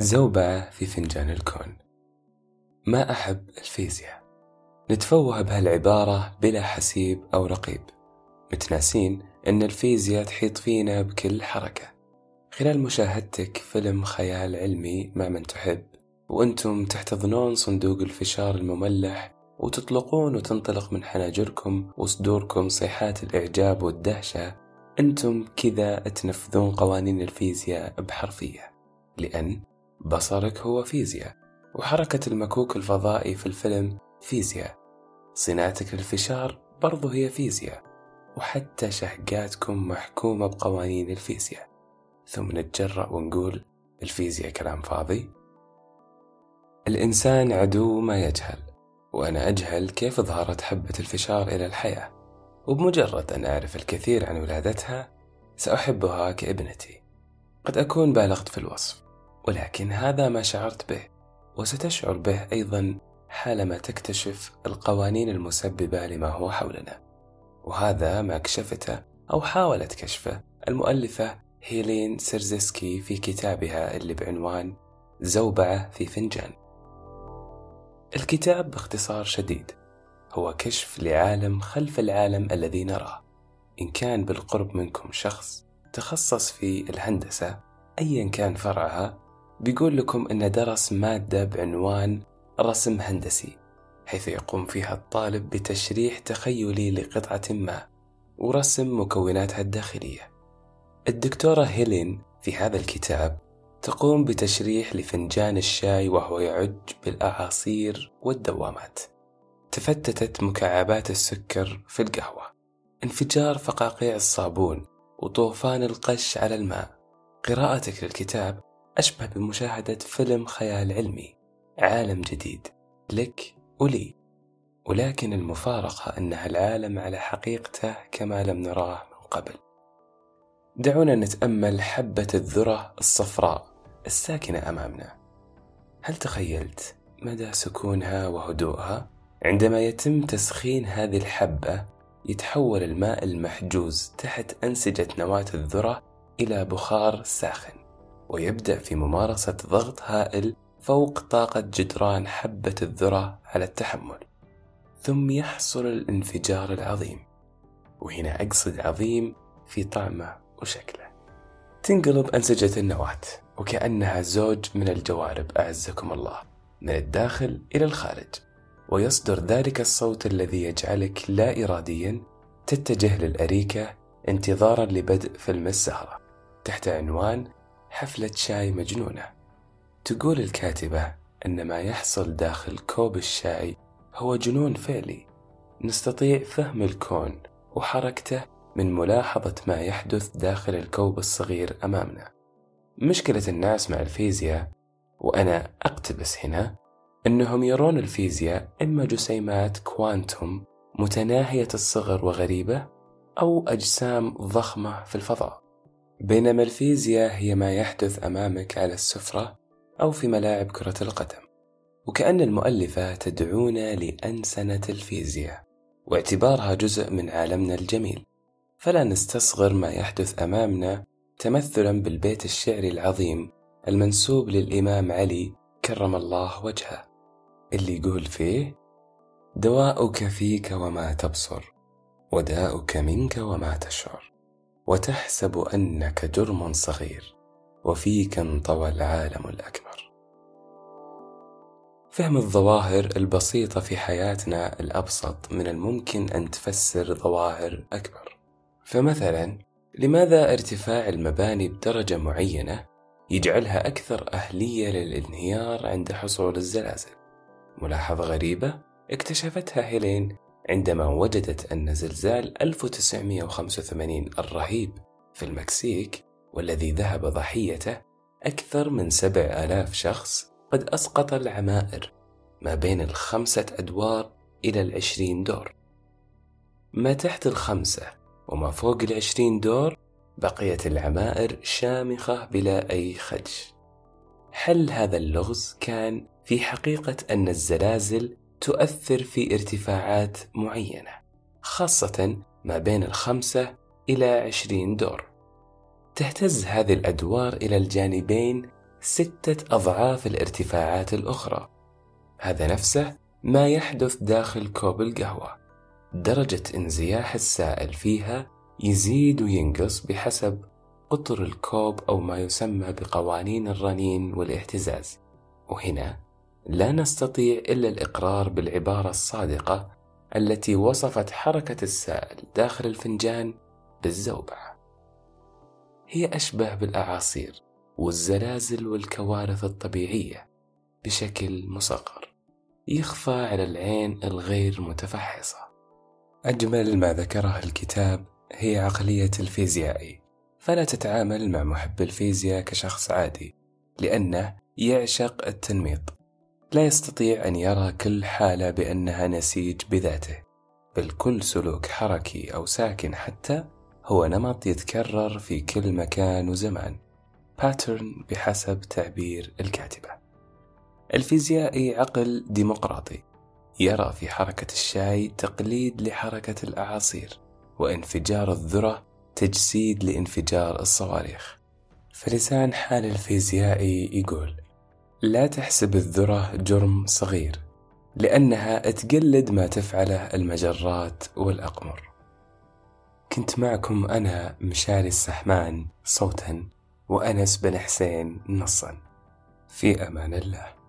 زوبعة في فنجان الكون. ما أحب الفيزياء. نتفوه بهالعبارة بلا حسيب أو رقيب. متناسين أن الفيزياء تحيط فينا بكل حركة. خلال مشاهدتك فيلم خيال علمي مع من تحب وأنتم تحتضنون صندوق الفشار المملح وتطلقون وتنطلق من حناجركم وصدوركم صيحات الإعجاب والدهشة. أنتم كذا تنفذون قوانين الفيزياء بحرفية. لأن بصرك هو فيزياء وحركة المكوك الفضائي في الفيلم فيزياء. صناعتك للفشار برضو هي فيزياء وحتى شهقاتكم محكومة بقوانين الفيزياء. ثم نتجرأ ونقول الفيزياء كلام فاضي. الإنسان عدو ما يجهل وأنا أجهل كيف ظهرت حبة الفشار إلى الحياة. وبمجرد أن أعرف الكثير عن ولادتها سأحبها كابنتي. قد أكون بالغت في الوصف. ولكن هذا ما شعرت به وستشعر به أيضا حالما تكتشف القوانين المسببة لما هو حولنا. وهذا ما كشفته أو حاولت كشفه المؤلفة هيلين سيرزسكي في كتابها اللي بعنوان زوبعة في فنجان. الكتاب باختصار شديد هو كشف لعالم خلف العالم الذي نراه. إن كان بالقرب منكم شخص تخصص في الهندسة أيا كان فرعها بيقول لكم أنه درس مادة بعنوان رسم هندسي حيث يقوم فيها الطالب بتشريح تخيلي لقطعة ما ورسم مكوناتها الداخلية. الدكتورة هيلين في هذا الكتاب تقوم بتشريح لفنجان الشاي وهو يعج بالأعاصير والدوامات. تفتتت مكعبات السكر في القهوة. انفجار فقاقيع الصابون وطوفان القش على الماء. قراءتك للكتاب أشبه بمشاهدة فيلم خيال علمي عالم جديد لك ولي. ولكن المفارقة أن العالم على حقيقته كما لم نراه من قبل. دعونا نتأمل حبة الذرة الصفراء الساكنة أمامنا. هل تخيلت مدى سكونها وهدوءها؟ عندما يتم تسخين هذه الحبة يتحول الماء المحجوز تحت أنسجة نواة الذرة إلى بخار ساخن. ويبدأ في ممارسة ضغط هائل فوق طاقة جدران حبة الذرة على التحمل ثم يحصل الانفجار العظيم. وهنا أقصد عظيم في طعمه وشكله. تنقلب أنسجة النواة وكأنها زوج من الجوارب أعزكم الله من الداخل إلى الخارج. ويصدر ذلك الصوت الذي يجعلك لا إراديا تتجه للأريكة انتظارا لبدء فيلم السهرة تحت عنوان حفلة شاي مجنونة. تقول الكاتبة أن ما يحصل داخل كوب الشاي هو جنون فعلي. نستطيع فهم الكون وحركته من ملاحظة ما يحدث داخل الكوب الصغير أمامنا. مشكلة الناس مع الفيزياء وأنا أقتبس هنا أنهم يرون الفيزياء إما جسيمات كوانتوم متناهية الصغر وغريبة أو أجسام ضخمة في الفضاء. بينما الفيزياء هي ما يحدث أمامك على السفرة أو في ملاعب كرة القدم. وكأن المؤلفة تدعونا لأنسنة الفيزياء واعتبارها جزء من عالمنا الجميل. فلا نستصغر ما يحدث أمامنا تمثلا بالبيت الشعري العظيم المنسوب للإمام علي كرم الله وجهه. اللي يقول فيه دواؤك فيك وما تبصر وداؤك منك وما تشعر. وتحسب أنك جرم صغير وفيك انطوى العالم الأكبر. فهم الظواهر البسيطة في حياتنا الأبسط من الممكن أن تفسر ظواهر أكبر. فمثلا لماذا ارتفاع المباني بدرجة معينة يجعلها أكثر أهلية للانهيار عند حصول الزلازل؟ ملاحظة غريبة اكتشفتها هيلين عندما وجدت أن زلزال 1985 الرهيب في المكسيك والذي ذهب ضحيته أكثر من سبع آلاف شخص قد أسقط العمائر ما بين الخمسة أدوار إلى العشرين دور. ما تحت الخمسة وما فوق العشرين دور بقيت العمائر شامخة بلا أي خدش. حل هذا اللغز كان في حقيقة أن الزلازل تؤثر في ارتفاعات معينة خاصة ما بين الخمسة إلى عشرين دور. تهتز هذه الأدوار إلى الجانبين ستة أضعاف الارتفاعات الأخرى. هذا نفسه ما يحدث داخل كوب القهوة. درجة انزياح السائل فيها يزيد وينقص بحسب قطر الكوب أو ما يسمى بقوانين الرنين والاهتزاز. وهنا لا نستطيع إلا الإقرار بالعبارة الصادقة التي وصفت حركة السائل داخل الفنجان بالزوبعة. هي أشبه بالأعاصير والزلازل والكوارث الطبيعية بشكل مصغر يخفى على العين الغير متفحصة. أجمل ما ذكره الكتاب هي عقلية الفيزيائي فلا تتعامل مع محب الفيزياء كشخص عادي لأنه يعشق التنميط. لا يستطيع أن يرى كل حالة بأنها نسيج بذاته بل كل سلوك حركي أو ساكن حتى هو نمط يتكرر في كل مكان وزمان باترن بحسب تعبير الكاتبة. الفيزيائي عقل ديمقراطي يرى في حركة الشاي تقليد لحركة الأعاصير وانفجار الذرة تجسيد لانفجار الصواريخ. فلسان حال الفيزيائي يقول لا تحسب الذرة جرم صغير لأنها تقلد ما تفعله المجرات والأقمر. كنت معكم أنا مشاري السحمان صوتا وأنس بن حسين نصا. في أمان الله.